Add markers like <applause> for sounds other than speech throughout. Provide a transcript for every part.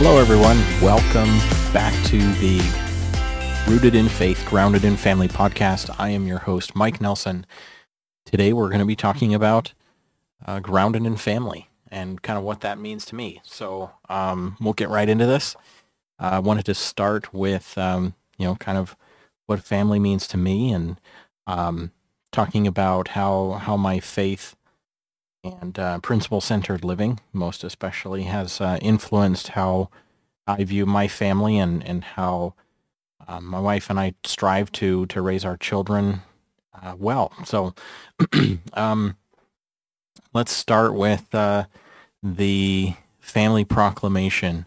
Hello, everyone. Welcome back to the Rooted in Faith, Grounded in Family podcast. I am your host, Mike Nelson. Today, we're going to be talking about uh, grounded in family and kind of what that means to me. So um, we'll get right into this. I wanted to start with, um, you know, kind of what family means to me and um, talking about how, how my faith and uh, principle-centered living, most especially, has uh, influenced how I view my family and, and how um, my wife and I strive to to raise our children uh, well. So <clears throat> um, let's start with uh, the family proclamation.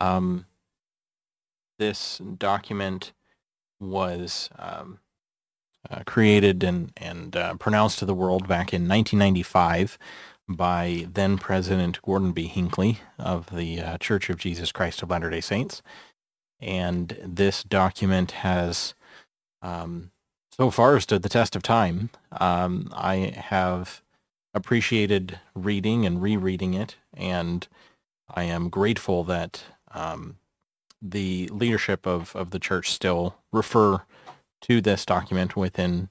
Um, this document was um, uh, created and, and uh, pronounced to the world back in 1995 by then President Gordon B. Hinckley of the uh, Church of Jesus Christ of Latter-day Saints. And this document has um, so far stood the test of time. Um, I have appreciated reading and rereading it, and I am grateful that um, the leadership of, of the church still refer to this document within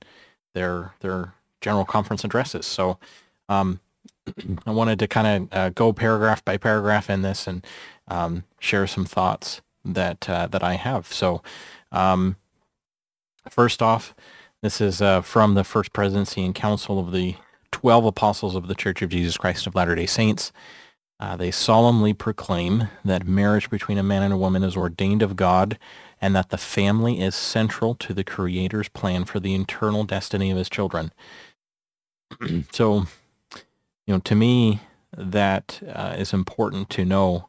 their their general conference addresses. So um, <clears throat> I wanted to kind of uh, go paragraph by paragraph in this and um, share some thoughts that uh, that I have. So um, first off, this is uh, from the First Presidency and Council of the 12 Apostles of the Church of Jesus Christ of Latter-day Saints. Uh, they solemnly proclaim that marriage between a man and a woman is ordained of God and that the family is central to the Creator's plan for the eternal destiny of his children. <clears throat> so, you know, to me, that uh, is important to know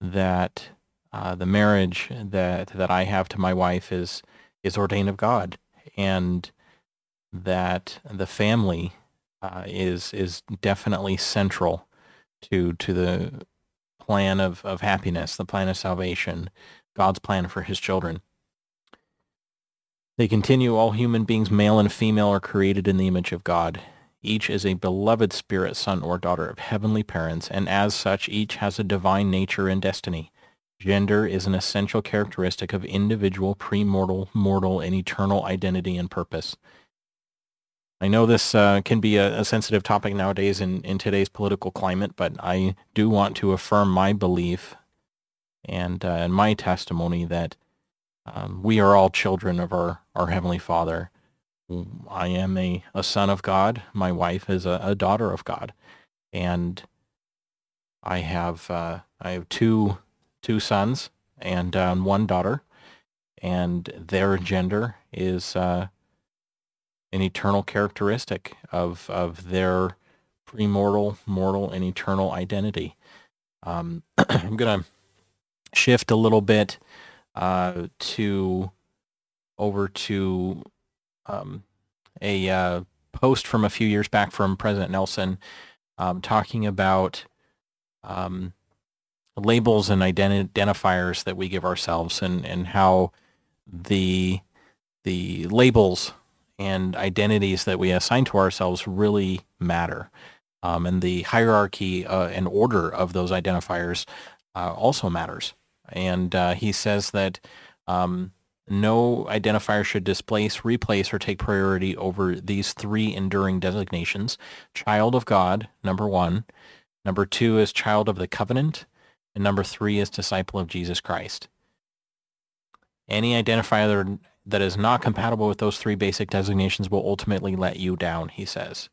that uh, the marriage that that I have to my wife is is ordained of God, and that the family uh, is is definitely central to to the plan of, of happiness, the plan of salvation, God's plan for his children. They continue, all human beings, male and female, are created in the image of God. Each is a beloved spirit, son, or daughter of heavenly parents, and as such, each has a divine nature and destiny. Gender is an essential characteristic of individual, premortal, mortal, and eternal identity and purpose. I know this uh, can be a, a, sensitive topic nowadays in, in today's political climate, but I do want to affirm my belief and, uh, and my testimony that um, we are all children of our, our Heavenly Father. I am a, a son of God. My wife is a, a daughter of God. And I have uh, I have two two sons and um, one daughter, and their gender is uh, an eternal characteristic of of their premortal, mortal, and eternal identity. Um, <clears throat> I'm gonna shift a little bit uh, to over to um, a uh, post from a few years back from President Nelson um, talking about um, labels and identi- identifiers that we give ourselves and, and how the the labels and identities that we assign to ourselves really matter. Um, and the hierarchy uh, and order of those identifiers uh, also matters. And uh, he says that um, no identifier should displace, replace, or take priority over these three enduring designations. Child of God, number one. Number two is child of the covenant. And number three is disciple of Jesus Christ. Any identifier that is not compatible with those three basic designations will ultimately let you down, he says.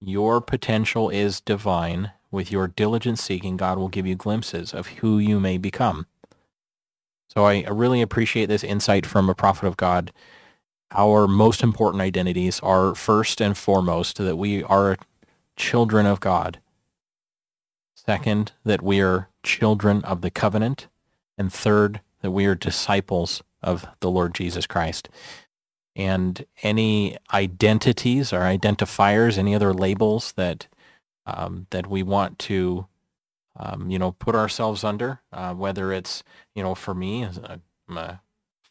Your potential is divine. With your diligent seeking, God will give you glimpses of who you may become. So I really appreciate this insight from a prophet of God. Our most important identities are first and foremost that we are children of God. Second, that we are children of the covenant. And third, that we are disciples of the Lord Jesus Christ. And any identities or identifiers, any other labels that um, that we want to, um, you know, put ourselves under, uh, whether it's, you know, for me, as a,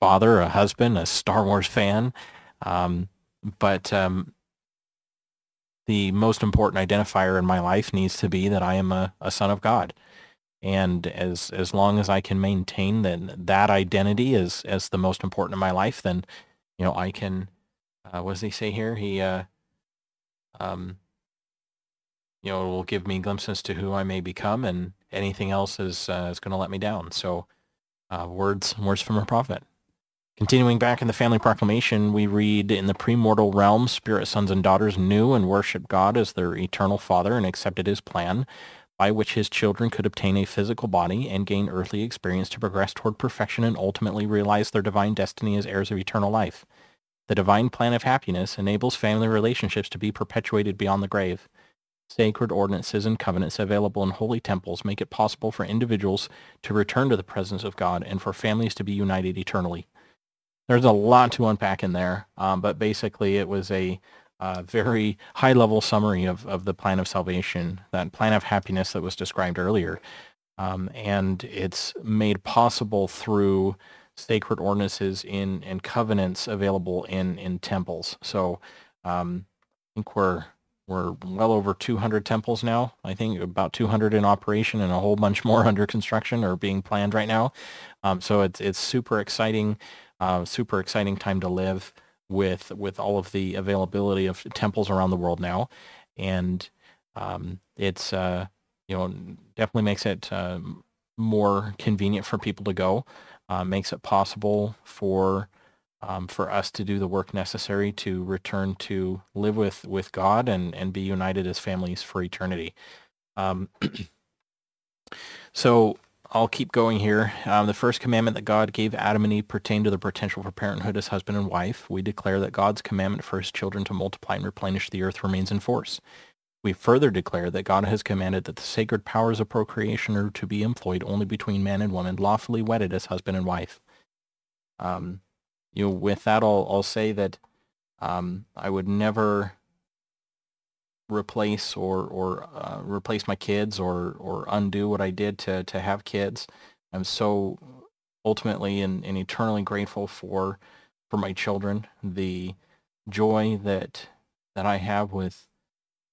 father, a husband, a Star Wars fan, um, but um, the most important identifier in my life needs to be that I am a, a son of God. And as as long as I can maintain that that identity as as the most important in my life, then you know I can. Uh, what does he say here? He uh, um, you know, will give me glimpses to who I may become, and anything else is uh, is going to let me down. So, uh, words words from a prophet. Continuing back in the family proclamation, we read, In the premortal realm, spirit sons and daughters knew and worshiped God as their eternal Father and accepted his plan, by which his children could obtain a physical body and gain earthly experience to progress toward perfection and ultimately realize their divine destiny as heirs of eternal life. The divine plan of happiness enables family relationships to be perpetuated beyond the grave. Sacred ordinances and covenants available in holy temples make it possible for individuals to return to the presence of God and for families to be united eternally there's a lot to unpack in there, um, but basically it was a uh, very high-level summary of, of the plan of salvation, that plan of happiness that was described earlier. Um, and it's made possible through sacred ordinances in and covenants available in in temples. So um, I think we're we're well over 200 temples now. I think about 200 in operation and a whole bunch more <laughs> under construction or being planned right now. Um, so it's it's super exciting. Uh, super exciting time to live with with all of the availability of temples around the world now, and um, it's uh, you know definitely makes it uh, more convenient for people to go. Uh, makes it possible for um, for us to do the work necessary to return to live with with God and and be united as families for eternity. Um, <clears throat> so I'll keep going here. Um, the first commandment that God gave Adam and Eve pertained to the potential for parenthood as husband and wife. We declare that God's commandment for his children to multiply and replenish the earth remains in force. We further declare that God has commanded that the sacred powers of procreation are to be employed only between man and woman, lawfully wedded as husband and wife. Um, you know, with that, I'll, I'll say that um, I would never replace or or uh, replace my kids or or undo what I did to to have kids. I'm so ultimately and, and eternally grateful for for my children. The joy that that I have with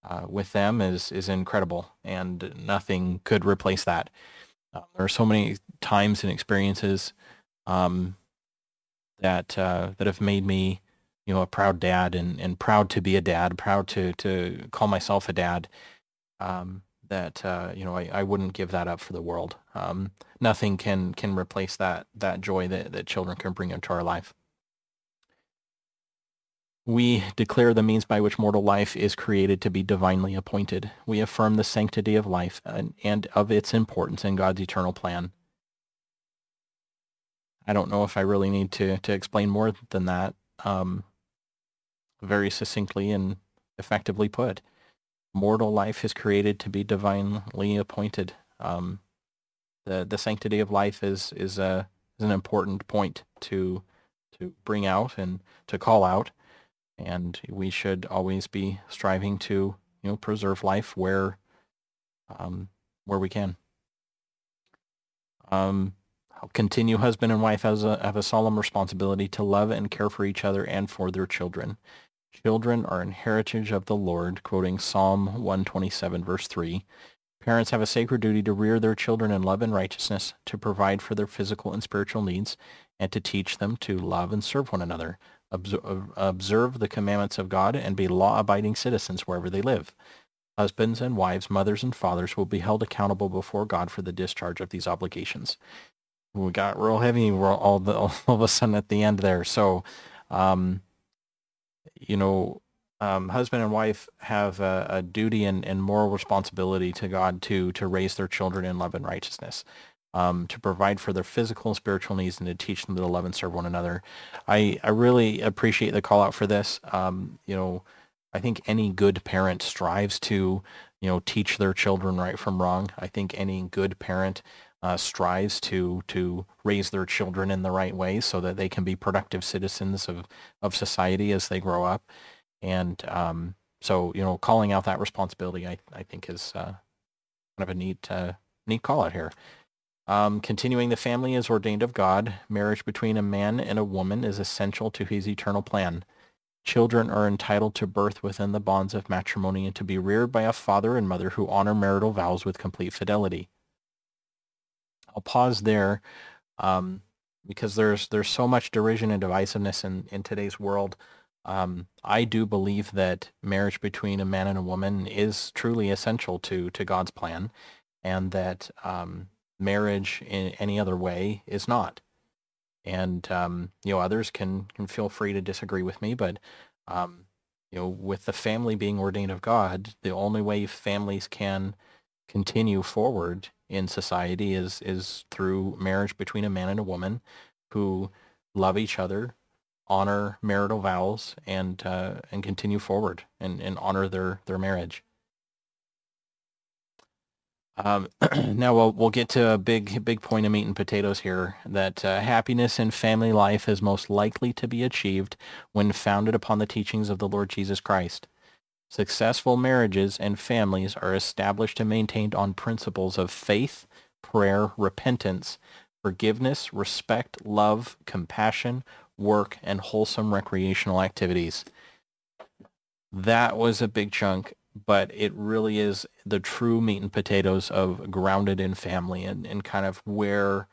uh, with them is is incredible, and nothing could replace that. Uh, there are so many times and experiences um, that uh, that have made me you know, a proud dad and, and proud to be a dad, proud to, to call myself a dad, um, that, uh, you know, I, I wouldn't give that up for the world. Um, nothing can, can replace that, that joy that, that children can bring into our life. We declare the means by which mortal life is created to be divinely appointed. We affirm the sanctity of life and, and of its importance in God's eternal plan. I don't know if I really need to, to explain more than that. Um, very succinctly and effectively put. Mortal life is created to be divinely appointed. Um, the the sanctity of life is is a is an important point to to bring out and to call out, and we should always be striving to you know preserve life where um, where we can. Um, continue. Husband and wife a, have a solemn responsibility to love and care for each other and for their children. Children are an heritage of the Lord, quoting Psalm 127, verse 3. Parents have a sacred duty to rear their children in love and righteousness, to provide for their physical and spiritual needs, and to teach them to love and serve one another, uh, observe the commandments of God, and be law-abiding citizens wherever they live. Husbands and wives, mothers and fathers will be held accountable before God for the discharge of these obligations. We got real heavy all, the, <laughs> all of a sudden at the end there. So um, you know, um, husband and wife have a, a duty and, and, moral responsibility to God to to raise their children in love and righteousness, um, to provide for their physical and spiritual needs, and to teach them to love and serve one another. I I really appreciate the call out for this. Um, you know, I think any good parent strives to you know teach their children right from wrong. I think any good parent uh, strives to to raise their children in the right way so that they can be productive citizens of of society as they grow up. And um, so, you know, calling out that responsibility, I I think is uh, kind of a neat uh, neat call out here. Um, continuing the family is ordained of God. Marriage between a man and a woman is essential to his eternal plan. Children are entitled to birth within the bonds of matrimony and to be reared by a father and mother who honor marital vows with complete fidelity. I'll pause there um, because there's there's so much derision and divisiveness in, in today's world. Um, I do believe that marriage between a man and a woman is truly essential to to God's plan, and that um, marriage in any other way is not. And um, you know, others can can feel free to disagree with me, but um, you know, with the family being ordained of God, the only way families can continue forward in society is is through marriage between a man and a woman who love each other, honor marital vows, and uh, and continue forward and, and honor their their marriage. Um, <clears throat> now we'll we'll get to a big big point of meat and potatoes here. That uh, happiness in family life is most likely to be achieved when founded upon the teachings of the Lord Jesus Christ. Successful marriages and families are established and maintained on principles of faith, prayer, repentance, forgiveness, respect, love, compassion, work, and wholesome recreational activities. That was a big chunk but it really is the true meat and potatoes of grounded in family and, and kind of where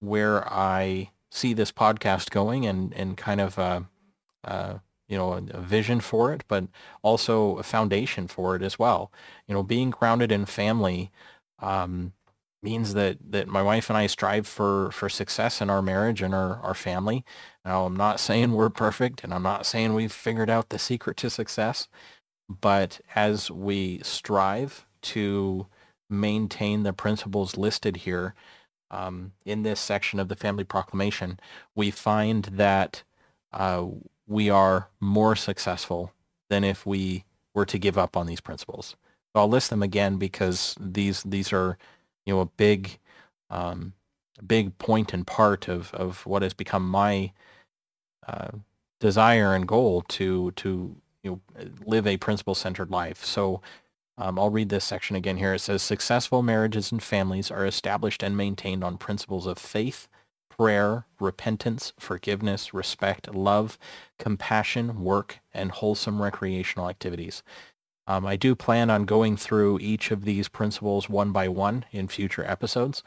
where I see this podcast going and, and kind of uh, uh, you know a, a, vision for it, but also a foundation for it as well. You know, being grounded in family um, means that that my wife and I strive for for success in our marriage and our our family. Now, I'm not <laughs> saying we're perfect, and I'm not saying we've figured out the secret to success. But as we strive to maintain the principles listed here um, in this section of the Family Proclamation, we find that uh, we are more successful than if we were to give up on these principles. So I'll list them again because these these are you know a big um, big point and part of, of what has become my uh, desire and goal to to you know, live a principle-centered life. So um, I'll read this section again here. It says, successful marriages and families are established and maintained on principles of faith, prayer, repentance, forgiveness, respect, love, compassion, work, and wholesome recreational activities. Um, I do plan on going through each of these principles one by one in future episodes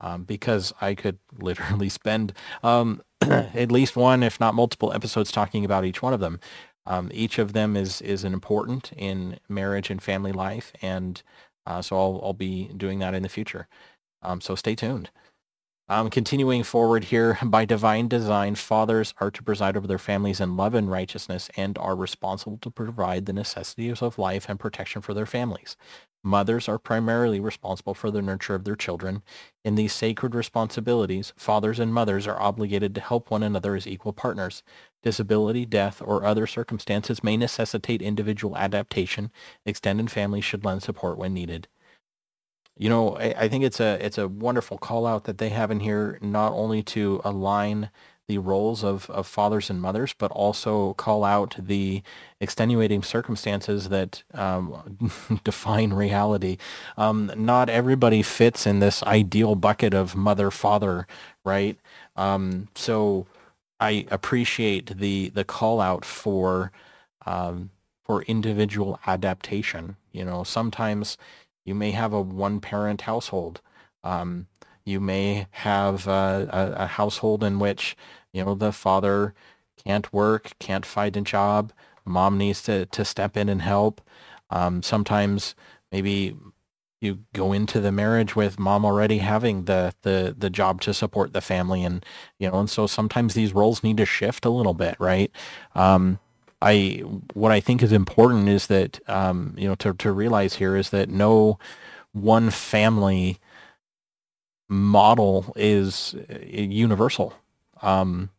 um, because I could <laughs> literally spend um, <clears throat> at least one, if not multiple episodes talking about each one of them. Um, each of them is is important in marriage and family life, and uh, so I'll I'll be doing that in the future. Um, so stay tuned. Um, continuing forward here, <laughs> by divine design, fathers are to preside over their families in love and righteousness and are responsible to provide the necessities of life and protection for their families. Mothers are primarily responsible for the nurture of their children. In these sacred responsibilities, fathers and mothers are obligated to help one another as equal partners. Disability, death, or other circumstances may necessitate individual adaptation. Extended families should lend support when needed. You know, I, I think it's a it's a wonderful call out that they have in here, not only to align the roles of, of fathers and mothers, but also call out the extenuating circumstances that um, <laughs> define reality. Um, not everybody fits in this ideal bucket of mother-father, right? Um, so I appreciate the the call out for um, for individual adaptation. You know, sometimes you may have a one-parent household. Um, you may have a, a, a household in which you know the father can't work, can't find a job. Mom needs to to step in and help. Um, sometimes maybe you go into the marriage with mom already having the the the job to support the family and you know and so sometimes these roles need to shift a little bit right um, i what i think is important is that um, you know to, to realize here is that no one family model is uh, universal. Um,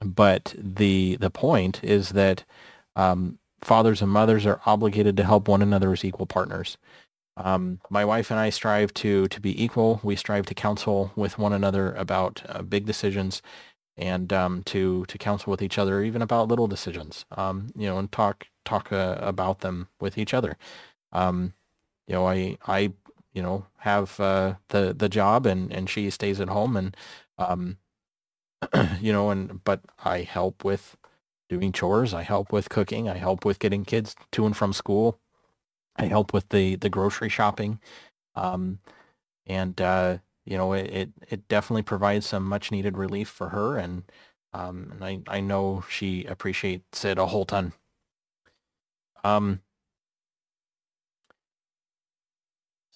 but the the point is that um, fathers and mothers are obligated to help one another as equal partners. Um, my wife and I strive to to be equal. We strive to counsel with one another about uh, big decisions, and um, to to counsel with each other even about little decisions. Um, you know, and talk talk uh, about them with each other. Um, you know, I I you know, have uh, the the job and and she stays at home and um, <clears throat> you know, and but I help with doing chores. I help with cooking. I help with getting kids to and from school. I help with the the grocery shopping, um, and uh, you know, it, it, it definitely provides some much needed relief for her. And, um, and I, I know she appreciates it a whole ton. Um,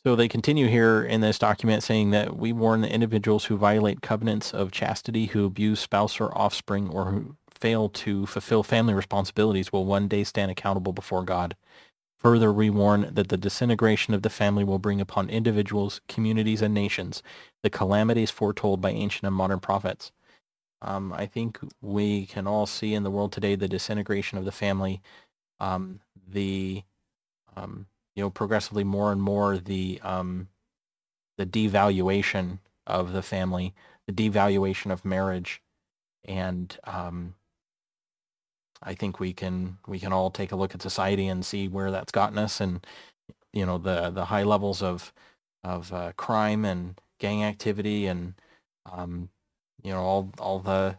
so they continue here in this document saying that we warn the individuals who violate covenants of chastity, who abuse spouse or offspring, or who fail to fulfill family responsibilities will one day stand accountable before God. Further, we warn that the disintegration of the family will bring upon individuals, communities, and nations the calamities foretold by ancient and modern prophets. Um, I think we can all see in the world today the disintegration of the family, um, the um, you know progressively more and more the um, the devaluation of the family, the devaluation of marriage, and um, I think we can we can all take a look at society and see where that's gotten us, and you know the the high levels of of uh, crime and gang activity, and um, you know all all the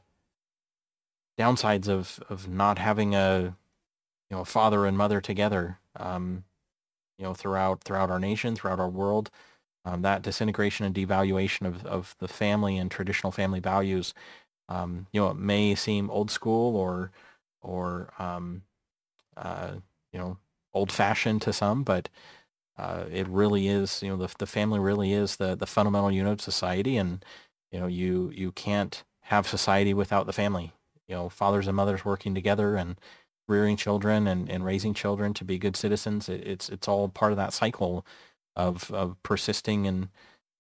downsides of of not having a you know a father and mother together. Um, you know throughout throughout our nation, throughout our world. Um, that disintegration and devaluation of, of the family and traditional family values, um, you know, it may seem old school or or um, uh, you know old fashioned to some, but uh, it really is you know the the family really is the the fundamental unit of society, and you know you you can't have society without the family. You know, fathers and mothers working together and rearing children and, and raising children to be good citizens. It, it's it's all part of that cycle of of persisting in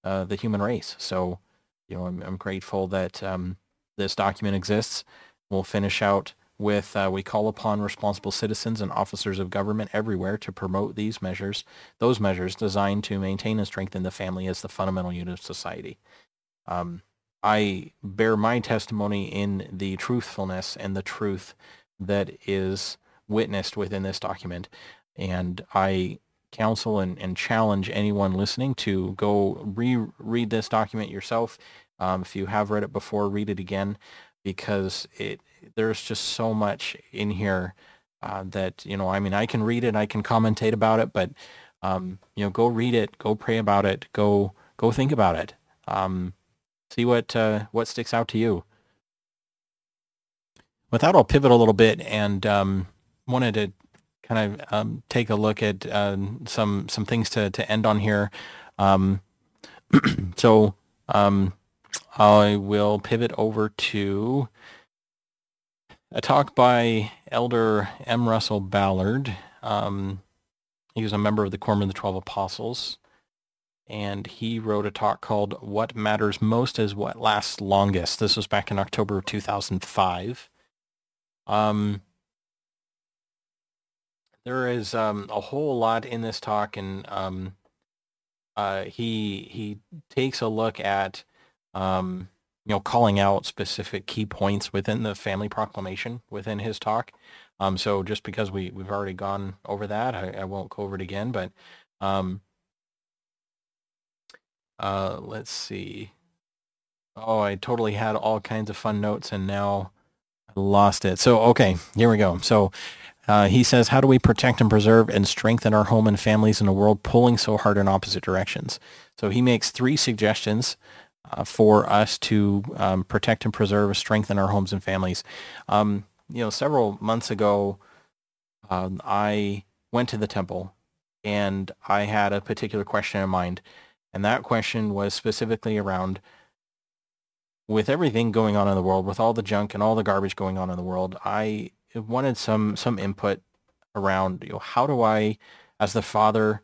uh, the human race. So, you know, I'm I'm grateful that um, this document exists. We'll finish out with uh, we call upon responsible citizens and officers of government everywhere to promote these measures, those measures designed to maintain and strengthen the family as the fundamental unit of society. Um, I bear my testimony in the truthfulness and the truth that is witnessed within this document, and I counsel and, and challenge anyone listening to go reread this document yourself. Um, if you have read it before, read it again because it there's just so much in here uh, that you know. I mean, I can read it, I can commentate about it, but um, you know, go read it, go pray about it, go go think about it. Um, see what uh, what sticks out to you. With that, I'll pivot a little bit and um, wanted to kind of um, take a look at uh, some some things to to end on here. Um, <clears throat> so I will pivot over to a talk by Elder M. Russell Ballard. Um, he was a member of the Quorum of the Twelve Apostles, and he wrote a talk called "What Matters Most is What Lasts Longest." This was back in October of 2005. Um, there is um, a whole lot in this talk, and um, uh, he he takes a look at um, you know, calling out specific key points within the family proclamation within his talk. Um, so just because we, we've already gone over that, I, I won't go over it again, but um, uh, let's see. Oh, I totally had all kinds of fun notes and now I lost it. So, okay, here we go. So uh, he says, how do we protect and preserve and strengthen our home and families in a world pulling so hard in opposite directions? So he makes three suggestions uh, for us to um, protect and preserve, and strengthen our homes and families. Um, you know, several months ago, um, I went to the temple and I had a particular question in mind. And that question was specifically around with everything going on in the world, with all the junk and all the garbage going on in the world, I wanted some some input around you know how do I, as the father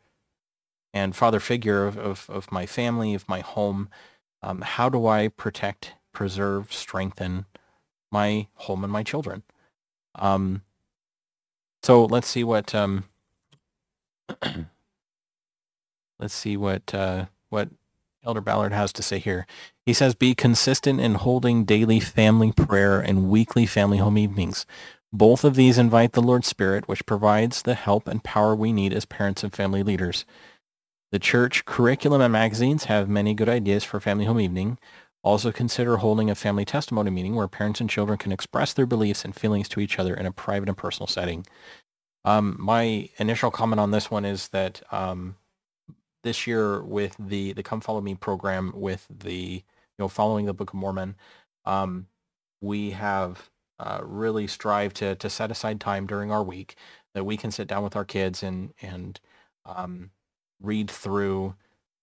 and father figure of, of, of my family, of my home, um, how do I protect, preserve, strengthen my home and my children? Um, so let's see what um, <clears throat> let's see what uh, what Elder Ballard has to say here. He says, "Be consistent in holding daily family prayer and weekly family home evenings. Both of these invite the Lord's Spirit, which provides the help and power we need as parents and family leaders. The church curriculum and magazines have many good ideas for family home evening. Also consider holding a family testimony meeting where parents and children can express their beliefs and feelings to each other in a private and personal setting. Um, my initial comment on this one is that um, this year with the the Come Follow Me program with the you know following the Book of Mormon, um, we have uh, really strived to to set aside time during our week that we can sit down with our kids and and um, read through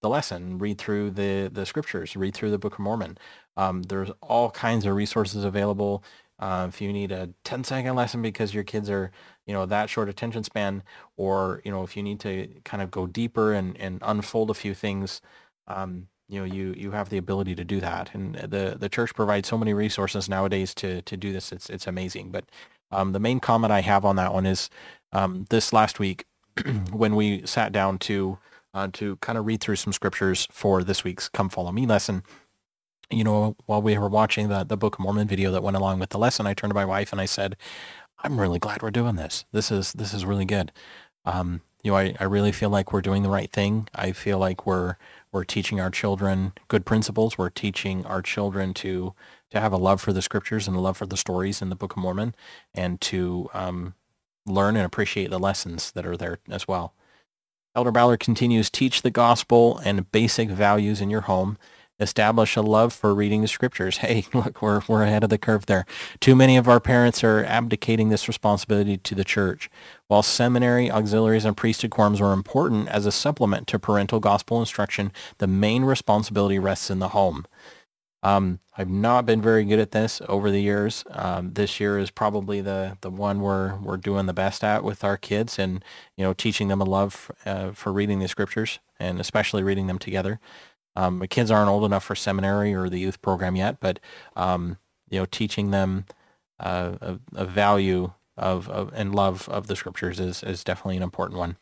the lesson, read through the the scriptures, read through the Book of Mormon. Um, there's all kinds of resources available. Uh, if you need a 10 second lesson because your kids are, you know, that short attention span, or, you know, if you need to kind of go deeper and, and unfold a few things, um, you know, you, you have the ability to do that. And the, the church provides so many resources nowadays to, to do this. It's, it's amazing. But um, the main comment I have on that one is um, this last week <clears throat> when we sat down to, uh, to kind of read through some scriptures for this week's Come Follow Me lesson, you know, while we were watching the, the Book of Mormon video that went along with the lesson, I turned to my wife and I said, I'm really glad we're doing this. This is, this is really good. Um, you know, I, I really feel like we're doing the right thing. I feel like we're, we're teaching our children good principles. We're teaching our children to, to have a love for the scriptures and a love for the stories in the Book of Mormon and to, um, learn and appreciate the lessons that are there as well. Elder Ballard continues, teach the gospel and basic values in your home establish a love for reading the scriptures. <laughs> Hey, look, we're, we're ahead of the curve there. Too many of our parents are abdicating this responsibility to the church. While seminary, auxiliaries, and priesthood quorums are important as a supplement to parental gospel instruction, the main responsibility rests in the home. Um, I've not been very good at this over the years. Um, this year is probably the, the one we're, we're doing the best at with our kids and, you know, teaching them a love uh, for reading the scriptures and especially reading them together. Um, my kids aren't old enough for seminary or the youth program yet, but um, you know, teaching them uh, a, a, value of, of, and love of the scriptures is is definitely an important one.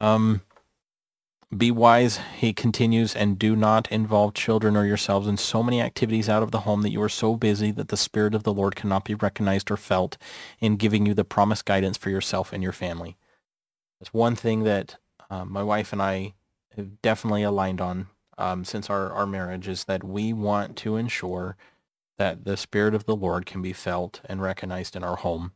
Um, be wise, he continues, and do not involve children or yourselves in so many activities out of the home that you are so busy that the Spirit of the Lord cannot be recognized or felt in giving you the promised guidance for yourself and your family. That's one thing that uh, my wife and I have definitely aligned on um, since our, our marriage is that we want to ensure that the Spirit of the Lord can be felt and recognized in our home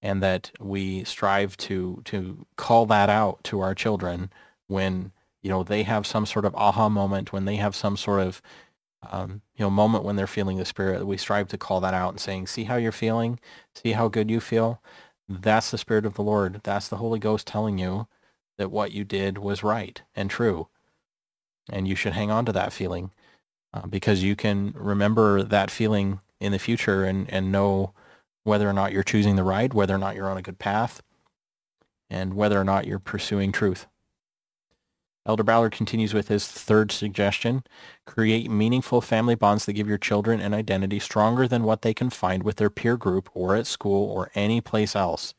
and that we strive to to call that out to our children when you know they have some sort of aha moment when they have some sort of um, you know moment when they're feeling the spirit we strive to call that out and saying see how you're feeling see how good you feel that's the spirit of the lord that's the holy ghost telling you that what you did was right and true. And you should hang on to that feeling uh, because you can remember that feeling in the future and, and know whether or not you're choosing the right, whether or not you're on a good path, and whether or not you're pursuing truth. Elder Ballard continues with his third suggestion. Create meaningful family bonds that give your children an identity stronger than what they can find with their peer group or at school or any place else.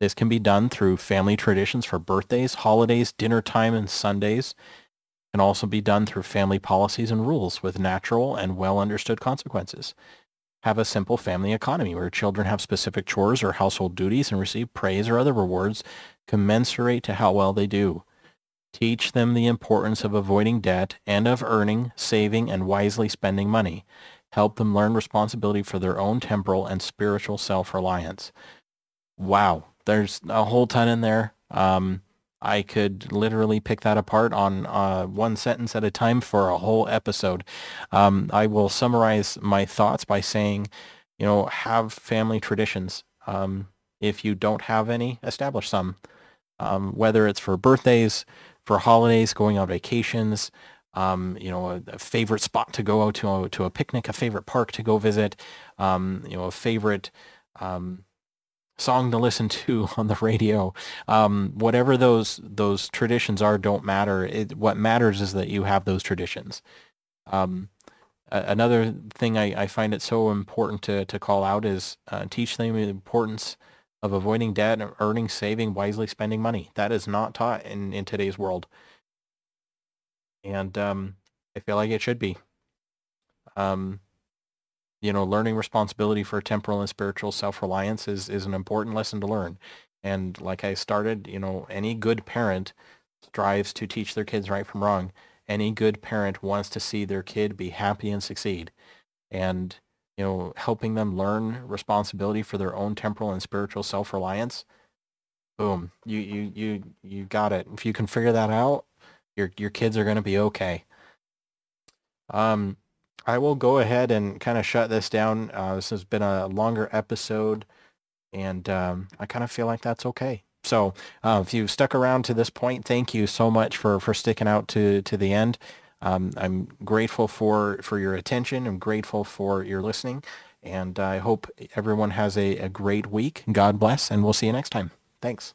This can be done through family traditions for birthdays, holidays, dinner time, and Sundays. It can also be done through family policies and rules with natural and well understood consequences. Have a simple family economy where children have specific chores or household duties and receive praise or other rewards commensurate to how well they do. Teach them the importance of avoiding debt and of earning, saving, and wisely spending money. Help them learn responsibility for their own temporal and spiritual self-reliance. Wow, there's a whole ton in there. Um, I could literally pick that apart on uh, one sentence at a time for a whole episode. Um, I will summarize my thoughts by saying, you know, have family traditions. Um, if you don't have any, establish some. Um, whether it's for birthdays, for holidays, going on vacations, um, you know, a, a, favorite spot to go out to, a, to a picnic, a favorite park to go visit, um, you know, a favorite um, song to listen <laughs> to on the radio. Um, whatever those those traditions are, don't matter. It, what matters is that you have those traditions. Um, another thing I, I, find it so important to, to call out is uh, teach them the importance of avoiding debt, and earning, saving, wisely spending money. That is not taught in, in today's world. And um, I feel like it should be. Um, you know, learning responsibility for temporal and spiritual self-reliance is, is an important lesson to learn. And like I started, you know, any good parent strives to teach their kids right from wrong. Any good parent wants to see their kid be happy and succeed. And, you know, helping them learn responsibility for their own temporal and spiritual self-reliance, Boom. You you you you got it. If you can figure that out, your your kids are going to be okay. Um, I will go ahead and kind of shut this down. Uh, this has been a longer episode, and um, I kind of feel like that's okay. So uh, if you stuck around to this point, thank you so much for for sticking out to to the end. Um, I'm grateful for for your attention. I'm grateful for your listening, and I hope everyone has a, a great week. God bless, and we'll see you next time. Thanks.